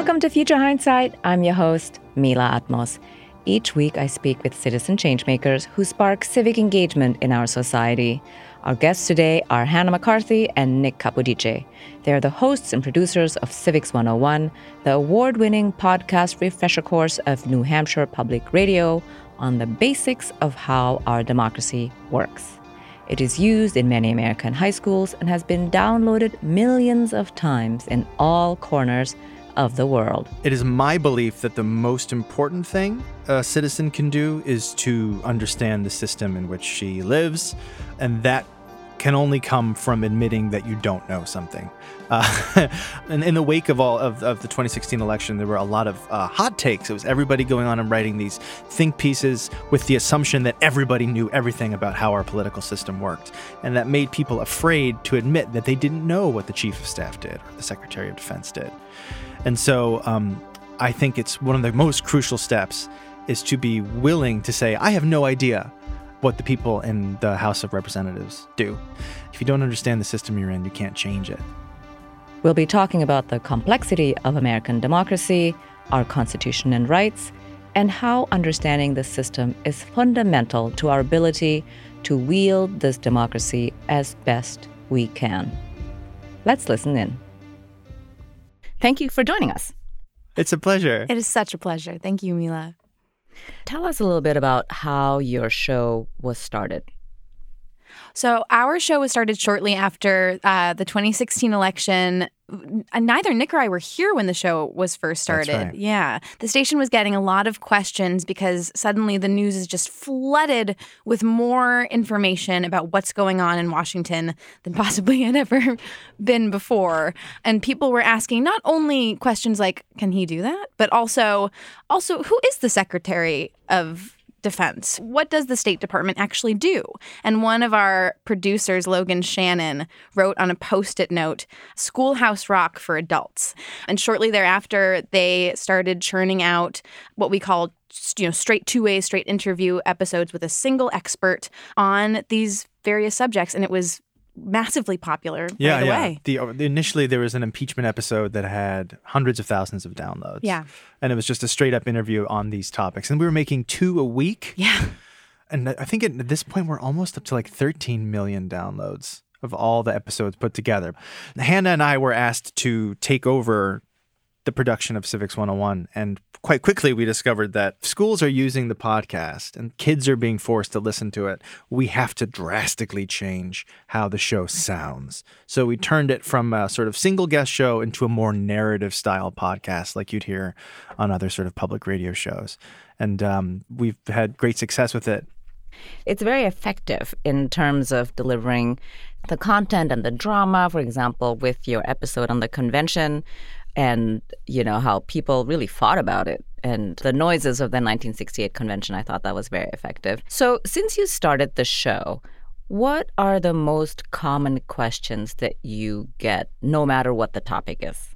Welcome to Future Hindsight. I'm your host, Mila Atmos. Each week, I speak with citizen changemakers who spark civic engagement in our society. Our guests today are Hannah McCarthy and Nick Capodice. They are the hosts and producers of Civics 101, the award winning podcast refresher course of New Hampshire Public Radio on the basics of how our democracy works. It is used in many American high schools and has been downloaded millions of times in all corners of the world. It is my belief that the most important thing a citizen can do is to understand the system in which she lives, and that can only come from admitting that you don't know something. Uh, and in the wake of all of, of, the 2016 election, there were a lot of uh, hot takes. It was everybody going on and writing these think pieces with the assumption that everybody knew everything about how our political system worked, and that made people afraid to admit that they didn't know what the chief of staff did or the secretary of defense did. And so, um, I think it's one of the most crucial steps is to be willing to say, I have no idea what the people in the House of Representatives do. If you don't understand the system you're in, you can't change it. We'll be talking about the complexity of American democracy, our Constitution and rights, and how understanding the system is fundamental to our ability to wield this democracy as best we can. Let's listen in. Thank you for joining us. It's a pleasure. It is such a pleasure. Thank you, Mila. Tell us a little bit about how your show was started. So, our show was started shortly after uh, the 2016 election neither Nick or I were here when the show was first started. Right. Yeah. The station was getting a lot of questions because suddenly the news is just flooded with more information about what's going on in Washington than possibly had ever been before. And people were asking not only questions like can he do that, but also also who is the secretary of defense. What does the State Department actually do? And one of our producers, Logan Shannon, wrote on a post it note, Schoolhouse Rock for Adults. And shortly thereafter, they started churning out what we call you know straight two way straight interview episodes with a single expert on these various subjects and it was massively popular yeah, right yeah. away. The, uh, initially there was an impeachment episode that had hundreds of thousands of downloads. Yeah. And it was just a straight up interview on these topics. And we were making two a week. Yeah. And I think at this point we're almost up to like 13 million downloads of all the episodes put together. Hannah and I were asked to take over the production of Civics 101. And quite quickly, we discovered that schools are using the podcast and kids are being forced to listen to it. We have to drastically change how the show sounds. So we turned it from a sort of single guest show into a more narrative style podcast like you'd hear on other sort of public radio shows. And um, we've had great success with it. It's very effective in terms of delivering the content and the drama. For example, with your episode on the convention, and you know how people really fought about it and the noises of the 1968 convention i thought that was very effective so since you started the show what are the most common questions that you get no matter what the topic is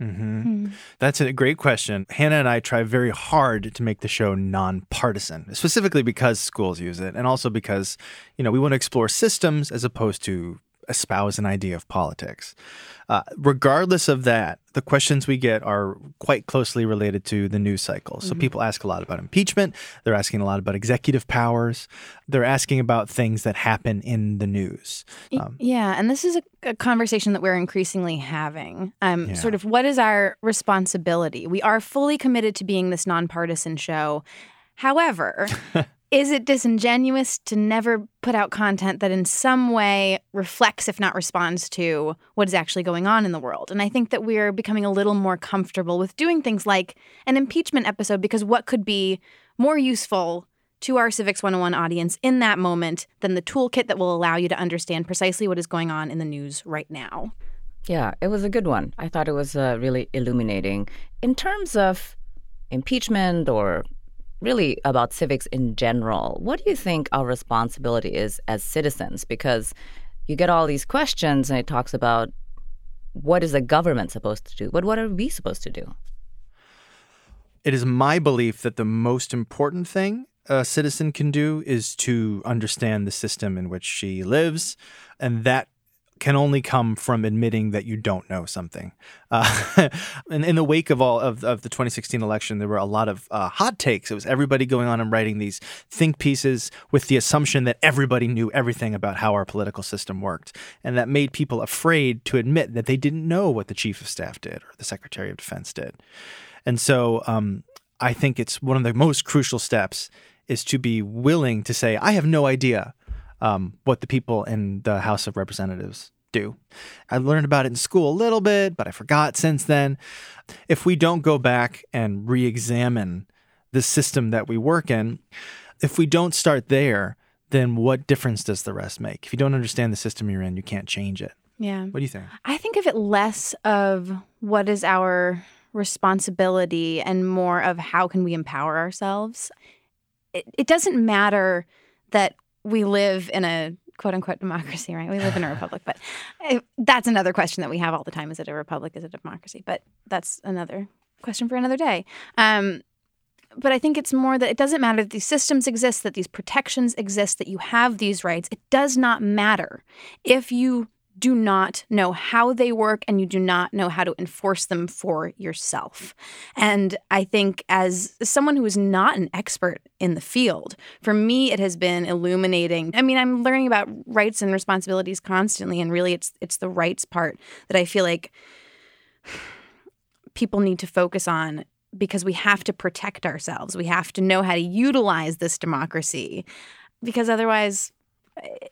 Mm-hmm. Mm. That's a great question. Hannah and I try very hard to make the show nonpartisan, specifically because schools use it, and also because you know we want to explore systems as opposed to espouse an idea of politics. Uh, regardless of that, the questions we get are quite closely related to the news cycle. So mm-hmm. people ask a lot about impeachment. They're asking a lot about executive powers. They're asking about things that happen in the news. Um, yeah, and this is a, a, conversation that we're increasingly having. Um, yeah. Sort of, what is our responsibility? We are fully committed to being this nonpartisan show. However, is it disingenuous to never put out content that in some way reflects, if not responds to, what is actually going on in the world? And I think that we're becoming a little more comfortable with doing things like an impeachment episode because what could be more useful to our Civics 101 audience in that moment than the toolkit that will allow you to understand precisely what is going on in the news right now? Yeah, it was a good one. I thought it was uh, really illuminating. In terms of impeachment or really about civics in general. What do you think our responsibility is as citizens? Because you get all these questions and it talks about what is the government supposed to do? But what are we supposed to do? It is my belief that the most important thing a citizen can do is to understand the system in which she lives. And that can only come from admitting that you don't know something. Uh, and in the wake of all of, of the 2016 election, there were a lot of uh, hot takes. It was everybody going on and writing these think pieces with the assumption that everybody knew everything about how our political system worked. And that made people afraid to admit that they didn't know what the chief of staff did or the secretary of defense did. And so um, I think it's one of the most crucial steps is to be willing to say, I have no idea um, what the people in the House of Representatives do. I learned about it in school a little bit, but I forgot since then. If we don't go back and re examine the system that we work in, if we don't start there, then what difference does the rest make? If you don't understand the system you're in, you can't change it. Yeah. What do you think? I think of it less of what is our responsibility and more of how can we empower ourselves. It, it doesn't matter that we live in a quote unquote democracy, right? We live in a republic, but eh, that's another question that we have all the time: Is it a republic? Is it a democracy? But that's another question for another day. Um, but I think it's more that it doesn't matter that these systems exist, that these protections exist, that you have these rights. It does not matter if you do not know how they work and you do not know how to enforce them for yourself. And I think, as someone who is not an expert in the field, for me, it has been illuminating. I mean, I'm learning about rights and responsibilities constantly, and really, it's it's the rights part that I feel like people need to focus on because we have to protect ourselves. We have to know how to utilize this democracy because otherwise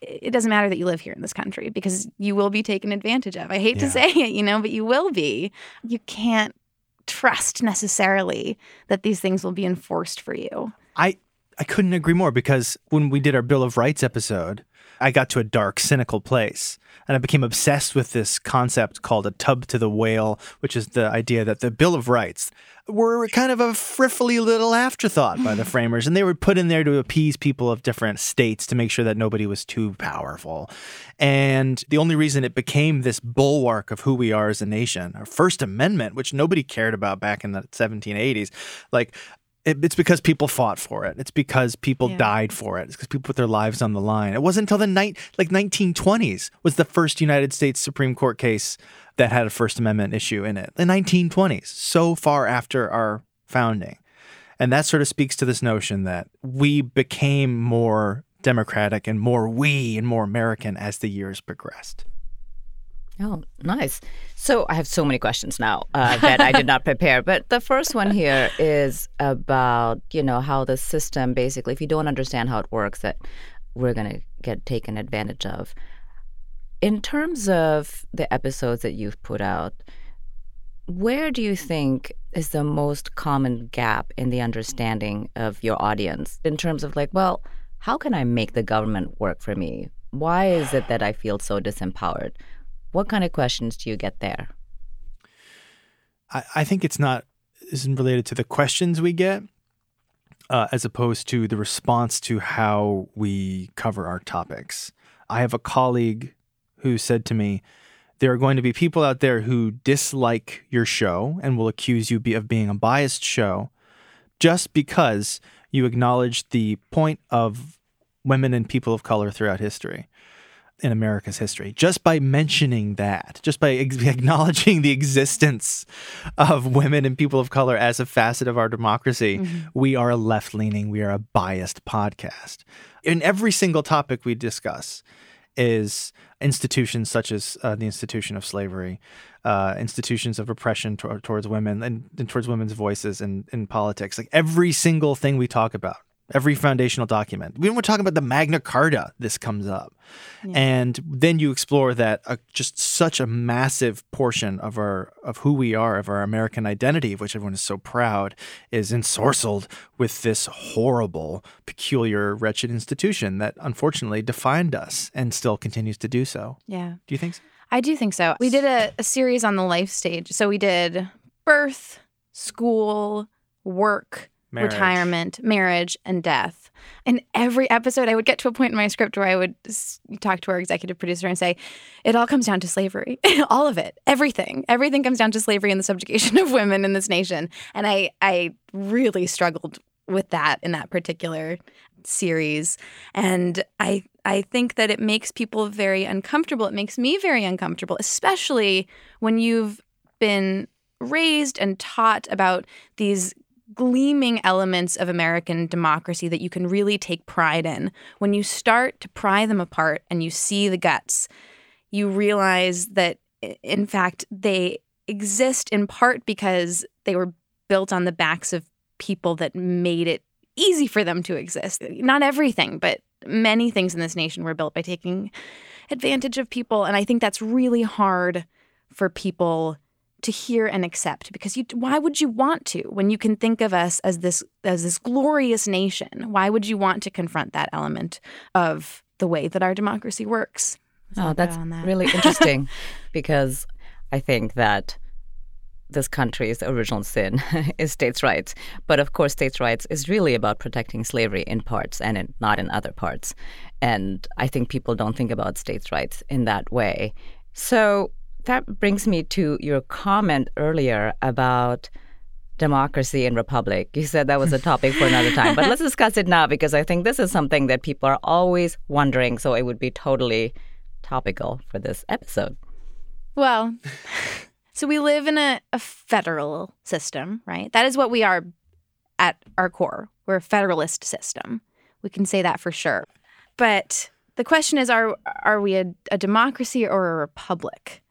it doesn't matter that you live here in this country because you will be taken advantage of. I hate yeah. to say it, you know, but you will be. You can't trust necessarily that these things will be enforced for you. I I couldn't agree more because when we did our Bill of Rights episode, I got to a dark, cynical place. And I became obsessed with this concept called a tub to the whale, which is the idea that the Bill of Rights were kind of a frivolous little afterthought by the framers. And they were put in there to appease people of different states to make sure that nobody was too powerful. And the only reason it became this bulwark of who we are as a nation, our First Amendment, which nobody cared about back in the 1780s, like it, it's because people fought for it. It's because people yeah. died for it. It's because people put their lives on the line. It wasn't until the night like 1920s was the first United States Supreme Court case that had a First Amendment issue in it. The 1920s, so far after our founding. And that sort of speaks to this notion that we became more democratic and more we and more American as the years progressed. Oh, nice. So I have so many questions now uh, that I did not prepare. But the first one here is about, you know, how the system basically, if you don't understand how it works, that we're going to get taken advantage of. In terms of the episodes that you've put out, where do you think is the most common gap in the understanding of your audience in terms of like, well, how can I make the government work for me? Why is it that I feel so disempowered? What kind of questions do you get there? I, I think it's not isn't related to the questions we get, uh, as opposed to the response to how we cover our topics. I have a colleague who said to me, "There are going to be people out there who dislike your show and will accuse you of being a biased show, just because you acknowledge the point of women and people of color throughout history." In America's history. Just by mentioning that, just by acknowledging the existence of women and people of color as a facet of our democracy, mm-hmm. we are a left leaning, we are a biased podcast. In every single topic we discuss, is institutions such as uh, the institution of slavery, uh, institutions of oppression to- towards women and, and, towards women's voices in, in politics. Like every single thing we talk about every foundational document. When we're talking about the Magna Carta, this comes up. Yeah. And then you explore that uh, just such a massive portion of our of who we are, of our American identity, of which everyone is so proud, is ensorcelled with this horrible, peculiar, wretched institution that unfortunately defined us and still continues to do so. Yeah. Do you think so? I do think so. We did a, a series on the life stage. So we did birth, school, work, marriage. retirement, marriage, and death. In every episode, I would get to a point in my script where I would talk to our executive producer and say, It all comes down to slavery. all of it. Everything. Everything comes down to slavery and the subjugation of women in this nation. And I, I really struggled with that in that particular series and I I think that it makes people very uncomfortable. It makes me very uncomfortable, especially when you've been raised and taught about these gleaming elements of American democracy that you can really take pride in. When you start to pry them apart and you see the guts, you realize that in fact they exist in part because they were built on the backs of people that made it easy for them to exist. Not everything, but many things in this nation were built by taking advantage of people. And I think that's really hard for people to hear and accept because you why would you want to when you can think of us as this as this glorious nation why would you want to confront that element of the way that our democracy works oh that's that. really interesting because i think that this country's original sin is states' rights. But of course, states' rights is really about protecting slavery in parts and in, not in other parts. And I think people don't think about states' rights in that way. So that brings me to your comment earlier about democracy and republic. You said that was a topic for another time, but let's discuss it now because I think this is something that people are always wondering. So it would be totally topical for this episode. Well, So we live in a, a federal system, right? That is what we are at our core. We're a federalist system. We can say that for sure. But the question is are are we a, a democracy or a republic?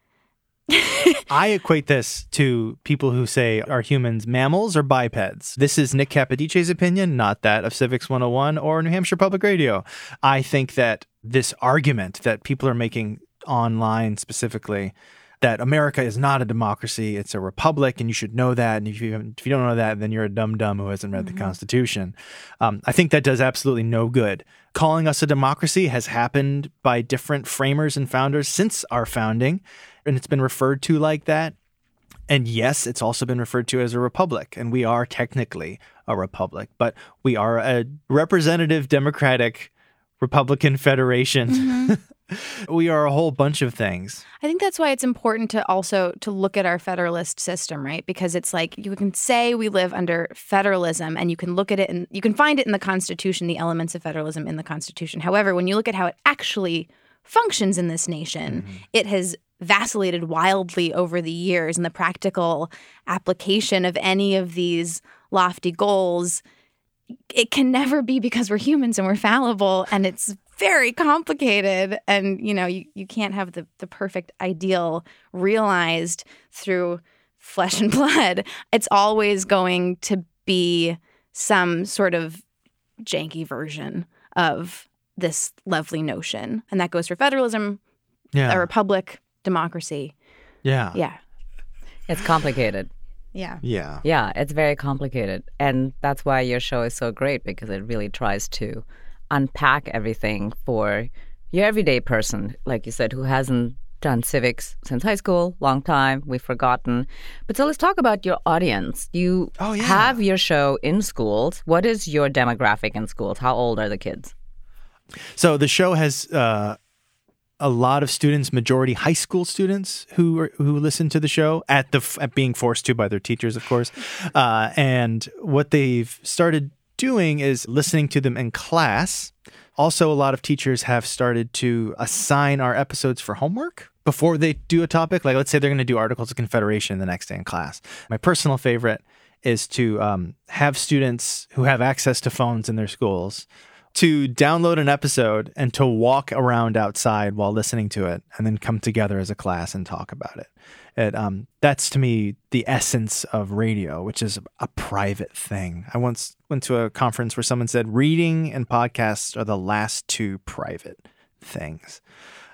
I equate this to people who say, are humans mammals or bipeds? This is Nick Capodice's opinion, not that of Civics 101 or New Hampshire Public Radio. I think that this argument that people are making online specifically that America is not a democracy; it's a republic, and you should know that. And if you if you don't know that, then you're a dumb dumb who hasn't read mm-hmm. the Constitution. Um, I think that does absolutely no good. Calling us a democracy has happened by different framers and founders since our founding, and it's been referred to like that. And yes, it's also been referred to as a republic, and we are technically a republic, but we are a representative democratic Republican Federation. Mm-hmm. we are a whole bunch of things. I think that's why it's important to also to look at our federalist system, right? Because it's like you can say we live under federalism and you can look at it and you can find it in the Constitution, the elements of federalism in the Constitution. However, when you look at how it actually functions in this nation, mm-hmm. it has vacillated wildly over the years and the practical application of any of these lofty goals it can never be because we're humans and we're fallible and it's very complicated. And you know you, you can't have the, the perfect ideal realized through flesh and blood. It's always going to be some sort of janky version of this lovely notion. And that goes for federalism yeah. a republic democracy. Yeah. Yeah. It's complicated. Yeah. Yeah. Yeah it's very complicated. And that's why your show is so great because it really tries to unpack everything for your everyday person, like you said, who hasn't done civics since high school, long time, we've forgotten. But so let's talk about your audience. You oh, yeah. have your show in schools. What is your demographic in schools? How old are the kids? So the show has uh, a lot of students, majority high school students who are, who listen to the show at the at being forced to by their teachers, of course. Uh, and what they've started doing is listening to them in class. Also, a lot of teachers have started to assign our episodes for homework before they do a topic. Like, let's say they're going to do Articles of Confederation the next day in class. My personal favorite is to um, have students who have access to phones in their schools to download an episode and to walk around outside while listening to it and then come together as a class and talk about it. It, um, that's to me the essence of radio, which is a private thing. I once went to a conference where someone said reading and podcasts are the last two private things.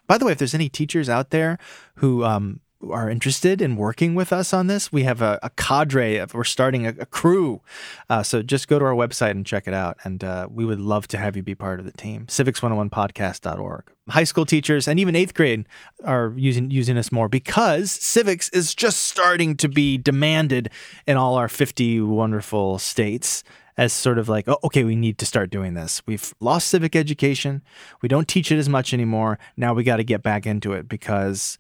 By the way, if there's any teachers out there who um, are interested in working with us on this, we have a, a cadre of, we're starting a, a crew. Uh, so just go to our website and check it out. And uh, we would love to have you be part of the team. Civics101podcast.org. High school teachers and even eighth grade are using, using us more because civics is just starting to be demanded in all our 50 wonderful states as sort of like, oh, okay, we need to start doing this. We've lost civic education. We don't teach it as much anymore. Now we got to get back into it because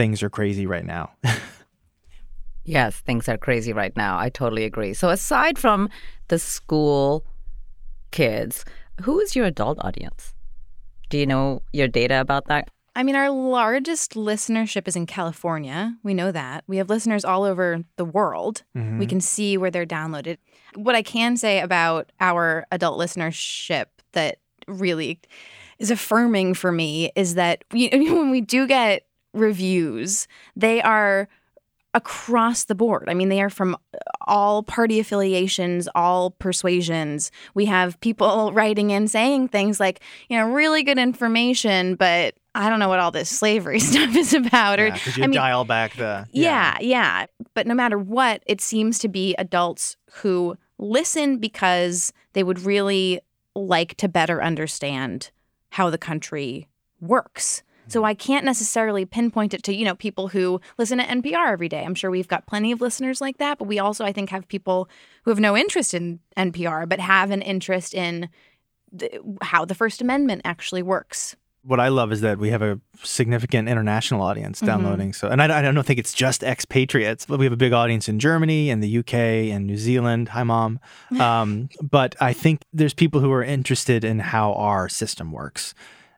things are crazy right now. yes, things are crazy right now. I totally agree. So, aside from the school kids, Who is your adult audience? Do you know your data about that? I mean, our largest listenership is in California. We know that. We have listeners all over the world. Mm-hmm. We can see where they're downloaded. What I can say about our adult listenership that really is affirming for me is that we, when we do get reviews, they are across the board. I mean, they are from all party affiliations, all persuasions. We have people writing in saying things like, you know, really good information, but I don't know what all this slavery stuff is about. Or Yeah, you I mean, dial back the yeah, yeah. But no matter what, it seems to be adults who listen because they would really like to better understand how the country works. So I can't necessarily pinpoint it to, you know, people who listen to NPR every day. I'm sure we've got plenty of listeners like that, but we also I think have people who have no interest in NPR but have an interest in the, how the First Amendment actually works. what I love is that we have a significant international audience Mm-hmm. downloading. So, and I, I don't think it's just expatriates, but we have a big audience in Germany and the UK and New Zealand. Hi, mom. Um, but I think there's people who are interested in how our system works,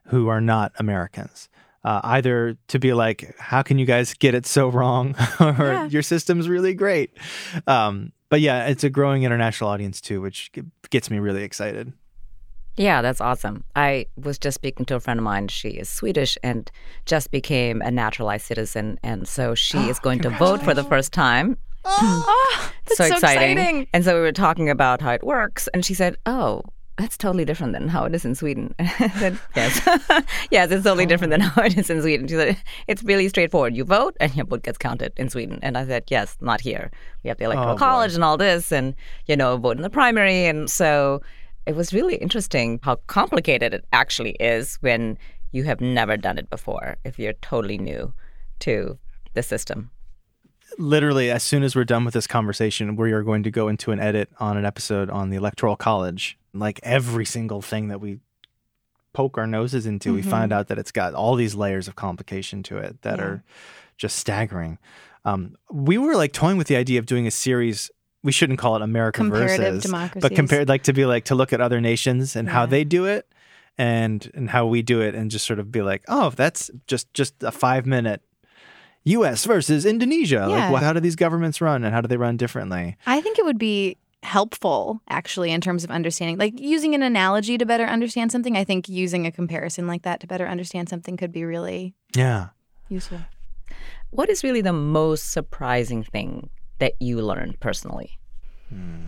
who are not Americans. Uh, either to be like, how can you guys get it so wrong, or Yeah. your system's really great. Um, but yeah, it's a growing international audience too, which gets me really excited. Yeah, that's awesome. I was just speaking to a friend of mine. She is Swedish and just became a naturalized citizen. And so she is going to vote for the first time. Oh, that's so, exciting. And so we were talking about how it works. And she said, Oh, that's totally different than how it is in Sweden. Said, Yes. yes, it's totally different than how it is in Sweden. She said, It's really straightforward. You vote and your vote gets counted in Sweden. And I said, Yes, not here. We have the electoral Oh, boy. college and all this, and, you know, vote in the primary. And so it was really interesting how complicated it actually is when you have never done it before, if you're totally new to the system. literally as soon as we're done with this conversation we are going to go into an edit on an episode on the electoral college like every single thing that we poke our noses into we find out that it's got all these layers of complication to it that Yeah. are just staggering. Um, we were like toying with the idea of doing a series we shouldn't call it america Comparative versus but compared like to be like to look at other nations and how they do it and and how we do it and just sort of be like oh that's just just a five minute us versus indonesia. Yeah. like what, how do these governments run and how do they run differently? I think it would be helpful actually in terms of understanding like using an analogy to better understand something. I think using a comparison like that to better understand something could be really yeah. useful. What is really the most surprising thing that you learned personally? Hmm.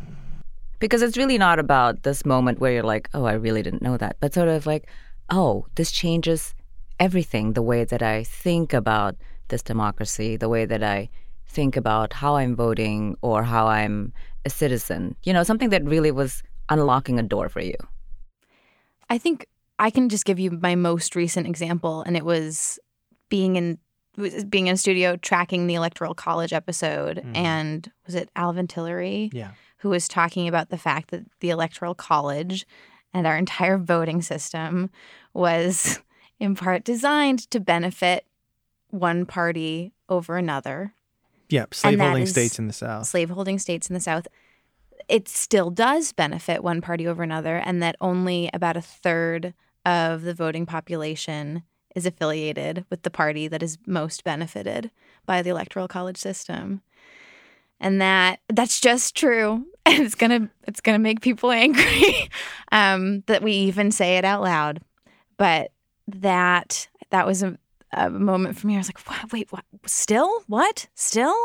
Because it's really not about this moment where you're like, oh, I really didn't know that, but sort of like, oh, this changes everything the way that I think about this democracy, the way that I think about how I'm voting or how I'm a citizen. You know, something that really was unlocking a door for you. I think I can just give you my most recent example, and it was being in being in a studio tracking the electoral college episode, Mhm. and was it Alvin Tillery yeah who was talking about the fact that the electoral college and our entire voting system was in part designed to benefit one party over another yeah that slaveholding states in the south slaveholding states in the South, it still does benefit one party over another, and that only about a third of the voting population is affiliated with the party that is most benefited by the electoral college system. And that that's just true. And it's gonna it's gonna make people angry um, that we even say it out loud. But that that was a, a moment for me. I was like, what, wait, what? Still? What? Still?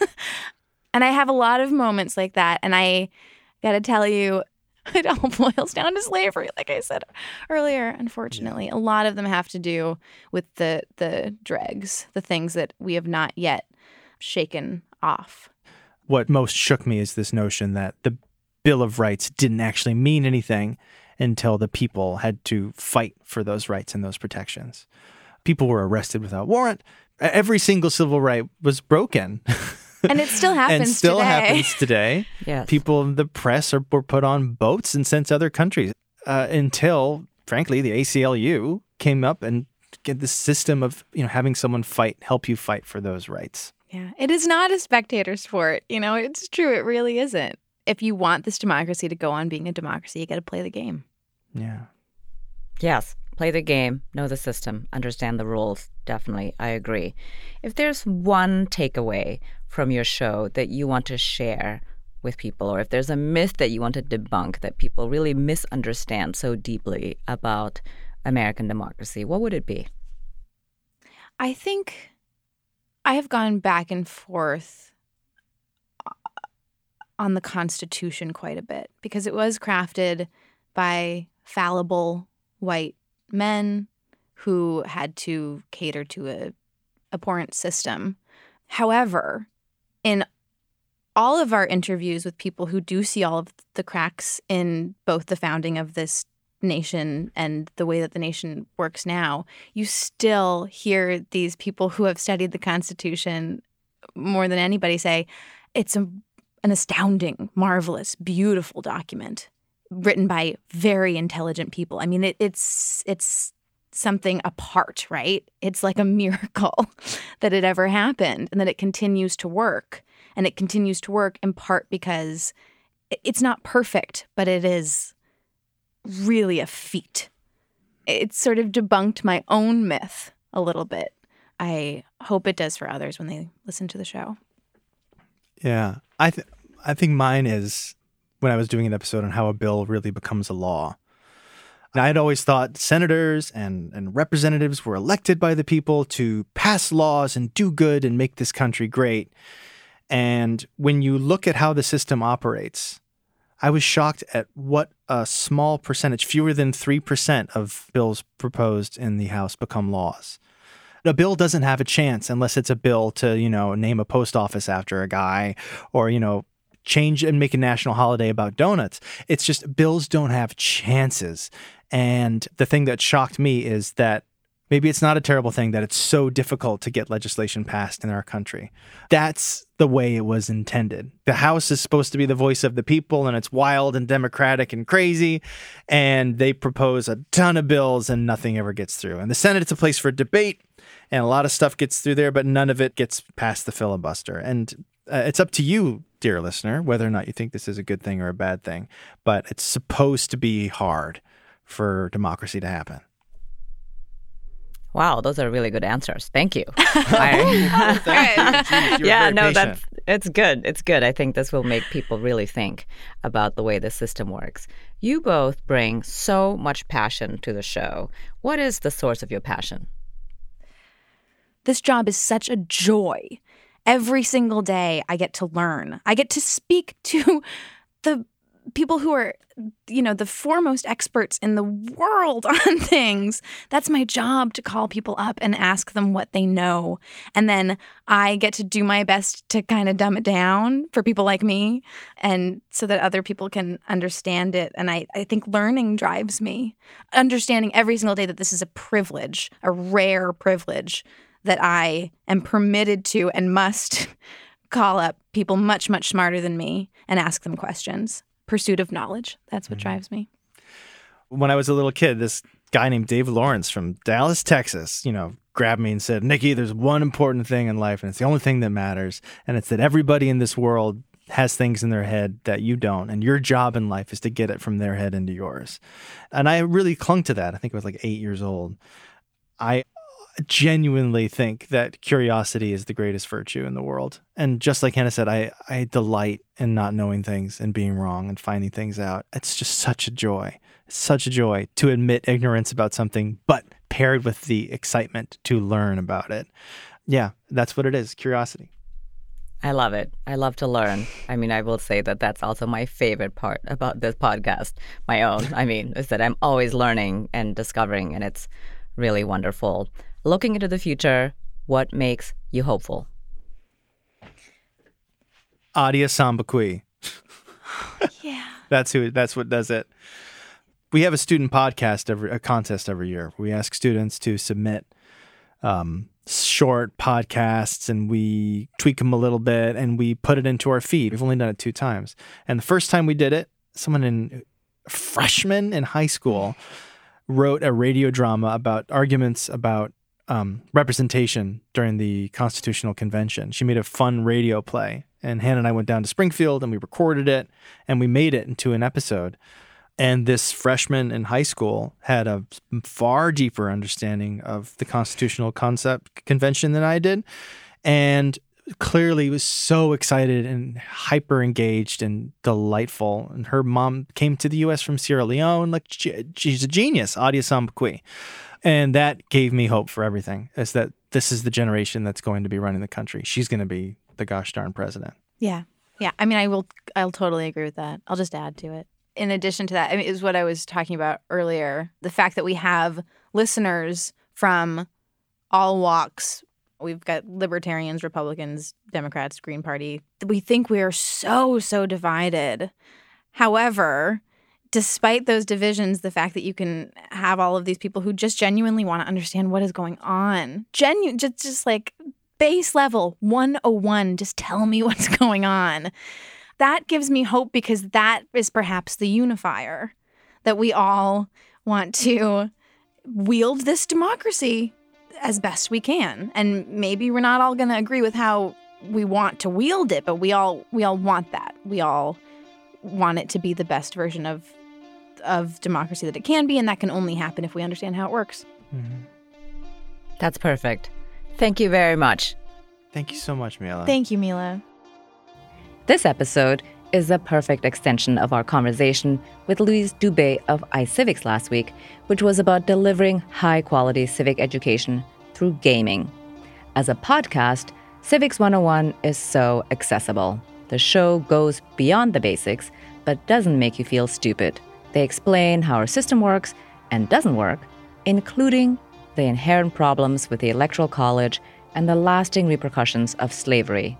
and I have a lot of moments like that. And I got to tell you, it all boils down to slavery, like I said earlier. Unfortunately, a lot of them have to do with the the dregs, the things that we have not yet shaken off. what most shook me is this notion that the bill of rights didn't actually mean anything until the people had to fight for those rights and those protections people were arrested without warrant every single civil right was broken And it still happens today. and still today. happens today Yes. people in the press are, were put on boats and sent to other countries uh, until, frankly, the ACLU came up and get this system of you know having someone fight, help you fight for those rights. Yeah, it is not a spectator sport. You know, it's true. It really isn't. If you want this democracy to go on being a democracy, you got to play the game. Yeah. Yes, play the game, know the system, understand the rules. Definitely, I agree. If there's one takeaway from your show that you want to share with people, or if there's a myth that you want to debunk that people really misunderstand so deeply about American democracy, what would it be? I think I have gone back and forth uh, on the Constitution quite a bit because it was crafted by fallible white men who had to cater to a abhorrent system. However, in all of our interviews with people who do see all of the cracks in both the founding of this nation and the way that the nation works now, you still hear these people who have studied the Constitution more than anybody say it's a, an astounding, marvelous, beautiful document written by very intelligent people. I mean, it, it's it's something apart, right? It's like a miracle that it ever happened and that it continues to work. And it continues to work in part because it's not perfect, but it is really a feat. It sort of debunked my own myth a little bit. I hope it does for others when they listen to the show. Yeah. I th- I think mine is when I was doing an episode on how a bill really becomes a law. I had always thought senators and, and representatives were elected by the people to pass laws and do good and make this country great. And when you look at how the system operates, I was shocked at what a small percentage, fewer than 3% of bills proposed in the House become laws. A bill doesn't have a chance unless it's a bill to, you know, name a post office after a guy or, you know, change and make a national holiday about donuts. It's just bills don't have chances. And the thing that shocked me is that maybe it's not a terrible thing that it's so difficult to get legislation passed in our country. That's the way it was intended. The House is supposed to be the voice of the people, and it's wild and democratic and crazy. And they propose a ton of bills, and nothing ever gets through. And the Senate, it's a place for debate, and a lot of stuff gets through there, but none of it gets past the filibuster. And uh, it's up to you, dear listener, whether or not you think this is a good thing or a bad thing. But it's supposed to be hard for democracy to happen. Wow, those are really good answers. Thank you. I, Jeez, you were yeah, no, patient. that's it's good. It's good. I think this will make people really think about the way the system works. You both bring so much passion to the show. What is the source of your passion? This job is such a joy. Every single day, I get to learn. I get to speak to the people who are, you know, the foremost experts in the world on things. That's my job to call people up and ask them what they know. And then I get to do my best to kind of dumb it down for people like me and so that other people can understand it. And I, I think learning drives me. Understanding every single day that this is a privilege, a rare privilege that I am permitted to and must call up people much, much smarter than me and ask them questions. Pursuit of knowledge. That's what mm. drives me. when I was a little kid, this guy named Dave Lawrence from Dallas, Texas, you know, grabbed me and said, Nikki, there's one important thing in life, and it's the only thing that matters. And it's that everybody in this world has things in their head that you don't. And your job in life is to get it from their head into yours. And I really clung to that. I think I was like eight years old. I genuinely think that curiosity is the greatest virtue in the world. And just like Hannah said, I, I delight in not knowing things and being wrong and finding things out. It's just such a joy. Such a joy to admit ignorance about something, but paired with the excitement to learn about it. Yeah, that's what it is curiosity. I love it. I love to learn. I mean, I will say that that's also my favorite part about this podcast, my own. I mean, is that I'm always learning and discovering, and it's really wonderful. Looking into the future, what makes you hopeful? Adia Sambaqui. Yeah. That's who. That's what does it. We have a student podcast every a contest every year. We ask students to submit um, short podcasts, and we tweak them a little bit, and we put it into our feed. We've only done it two times, and the first time we did it, someone in freshman in high school wrote a radio drama about arguments about um, representation during the Constitutional Convention. She made a fun radio play, and Hannah and I went down to Springfield and we recorded it and we made it into an episode. And this freshman in high school had a far deeper understanding of the constitutional concept convention than I did. And clearly was so excited and hyper engaged and delightful. And her mom came to the US from Sierra Leone. Like she's a genius, Adia Sambaqui. And that gave me hope for everything. Is that this is the generation that's going to be running the country. She's going to be the gosh darn president. Yeah. Yeah. I mean, I will, I'll totally agree with that. I'll just add to it in addition to that, I mean, is what I was talking about earlier. The fact that we have listeners from all walks. We've got libertarians, Republicans, Democrats, Green Party. We think we are so, so divided. However, despite those divisions, the fact that you can have all of these people who just genuinely want to understand what is going on, genuine, just, just like base level 101, just tell me what's going on that gives me hope because that is perhaps the unifier that we all want to wield this democracy as best we can. And maybe we're not all going to agree with how we want to wield it, but we all we all want that. We all want it to be the best version of of democracy that it can be, and that can only happen if we understand how it works. Mm-hmm. That's perfect. Thank you very much. Thank you so much, Mila. Thank you, Mila. This episode is a perfect extension of our conversation with Louise Dubé of iCivics last week, which was about delivering high quality civic education through gaming. As a podcast, Civics 101 is so accessible. The show goes beyond the basics, but doesn't make you feel stupid. They explain how our system works and doesn't work, including the inherent problems with the Electoral College and the lasting repercussions of slavery.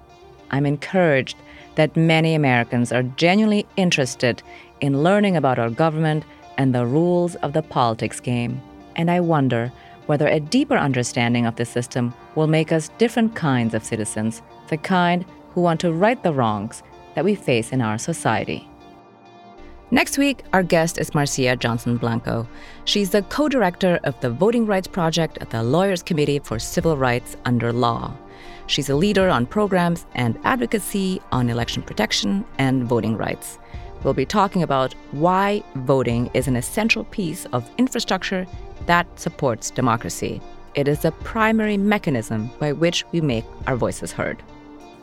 I'm encouraged that many Americans are genuinely interested in learning about our government and the rules of the politics game. And I wonder whether a deeper understanding of the system will make us different kinds of citizens, the kind who want to right the wrongs that we face in our society. Next week, our guest is Marcia Johnson Blanco. She's the co director of the Voting Rights Project at the Lawyers Committee for Civil Rights Under Law. She's a leader on programs and advocacy on election protection and voting rights. We'll be talking about why voting is an essential piece of infrastructure that supports democracy. It is the primary mechanism by which we make our voices heard.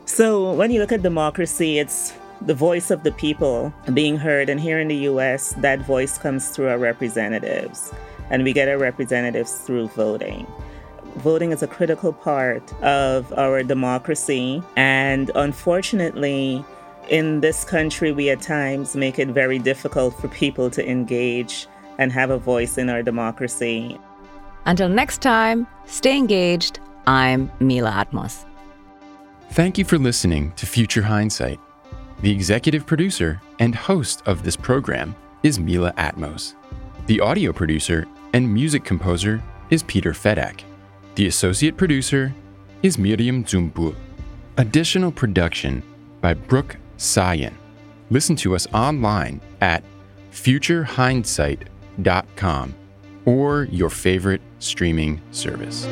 So, when you look at democracy, it's the voice of the people being heard. And here in the US, that voice comes through our representatives. And we get our representatives through voting. Voting is a critical part of our democracy. And unfortunately, in this country, we at times make it very difficult for people to engage and have a voice in our democracy. Until next time, stay engaged. I'm Mila Atmos. Thank you for listening to Future Hindsight. The executive producer and host of this program is Mila Atmos. The audio producer and music composer is Peter Fedak. The associate producer is Miriam Zumbul. Additional production by Brooke Sayan. Listen to us online at futurehindsight.com or your favorite streaming service.